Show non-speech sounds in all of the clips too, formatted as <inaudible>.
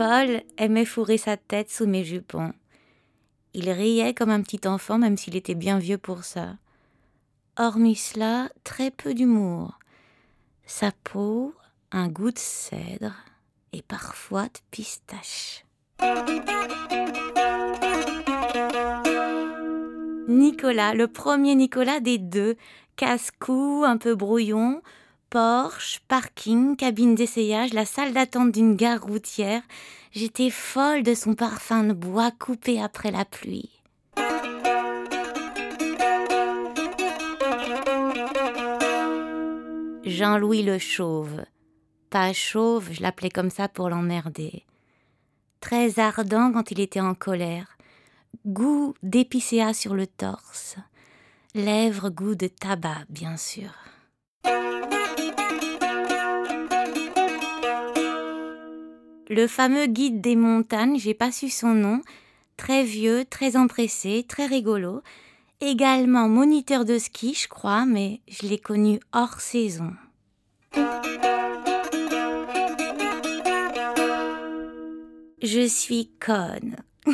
Paul aimait fourrer sa tête sous mes jupons. Il riait comme un petit enfant, même s'il était bien vieux pour ça. Hormis cela, très peu d'humour. Sa peau, un goût de cèdre et parfois de pistache. Nicolas, le premier Nicolas des deux, casse-cou, un peu brouillon, Porsche, parking, cabine d'essayage, la salle d'attente d'une gare routière. J'étais folle de son parfum de bois coupé après la pluie. Jean-Louis le Chauve. Pas chauve, je l'appelais comme ça pour l'emmerder. Très ardent quand il était en colère. Goût d'épicéa sur le torse. Lèvres goût de tabac, bien sûr. Le fameux guide des montagnes, j'ai pas su son nom, très vieux, très empressé, très rigolo, également moniteur de ski, je crois, mais je l'ai connu hors saison. Je suis conne. <laughs>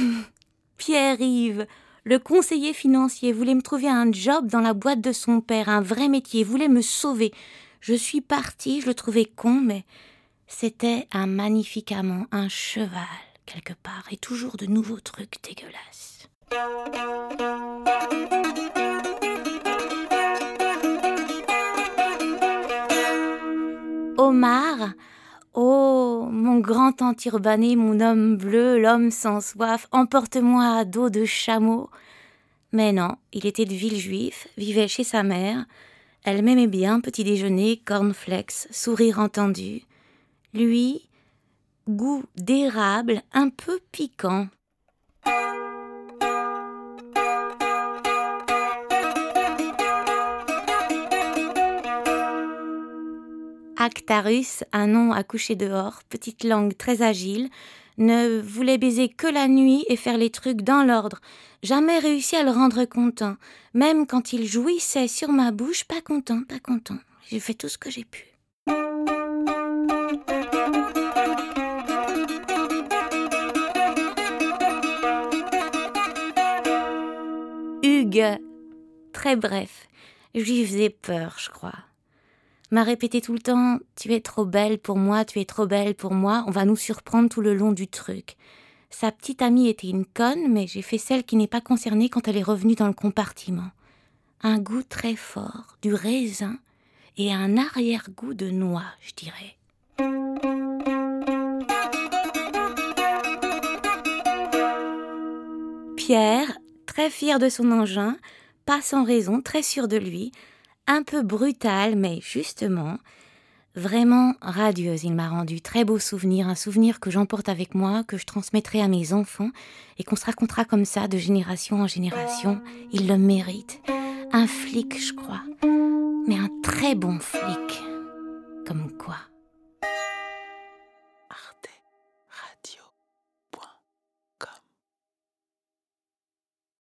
Pierre-Yves, le conseiller financier, voulait me trouver un job dans la boîte de son père, un vrai métier, voulait me sauver. Je suis partie, je le trouvais con, mais c'était un magnifique amant, un cheval, quelque part, et toujours de nouveaux trucs dégueulasses. Omar, oh, mon grand anturbané, mon homme bleu, l'homme sans soif, emporte-moi à dos de chameau. Mais non, il était de Villejuif, vivait chez sa mère. Elle m'aimait bien, petit déjeuner, cornflakes, sourire entendu lui, goût d'érable un peu piquant. Actarus, un nom à coucher dehors, petite langue très agile, ne voulait baiser que la nuit et faire les trucs dans l'ordre. Jamais réussi à le rendre content. Même quand il jouissait sur ma bouche, pas content, pas content. J'ai fait tout ce que j'ai pu. Très bref, je lui faisais peur, je crois. M'a répété tout le temps Tu es trop belle pour moi, tu es trop belle pour moi, on va nous surprendre tout le long du truc. Sa petite amie était une conne, mais j'ai fait celle qui n'est pas concernée quand elle est revenue dans le compartiment. Un goût très fort, du raisin, et un arrière-goût de noix, je dirais. Pierre, très fier de son engin, pas sans raison, très sûr de lui, un peu brutal, mais justement, vraiment radieuse. Il m'a rendu très beau souvenir, un souvenir que j'emporte avec moi, que je transmettrai à mes enfants et qu'on se racontera comme ça de génération en génération. Il le mérite. Un flic, je crois mais un très bon flic. Comme quoi.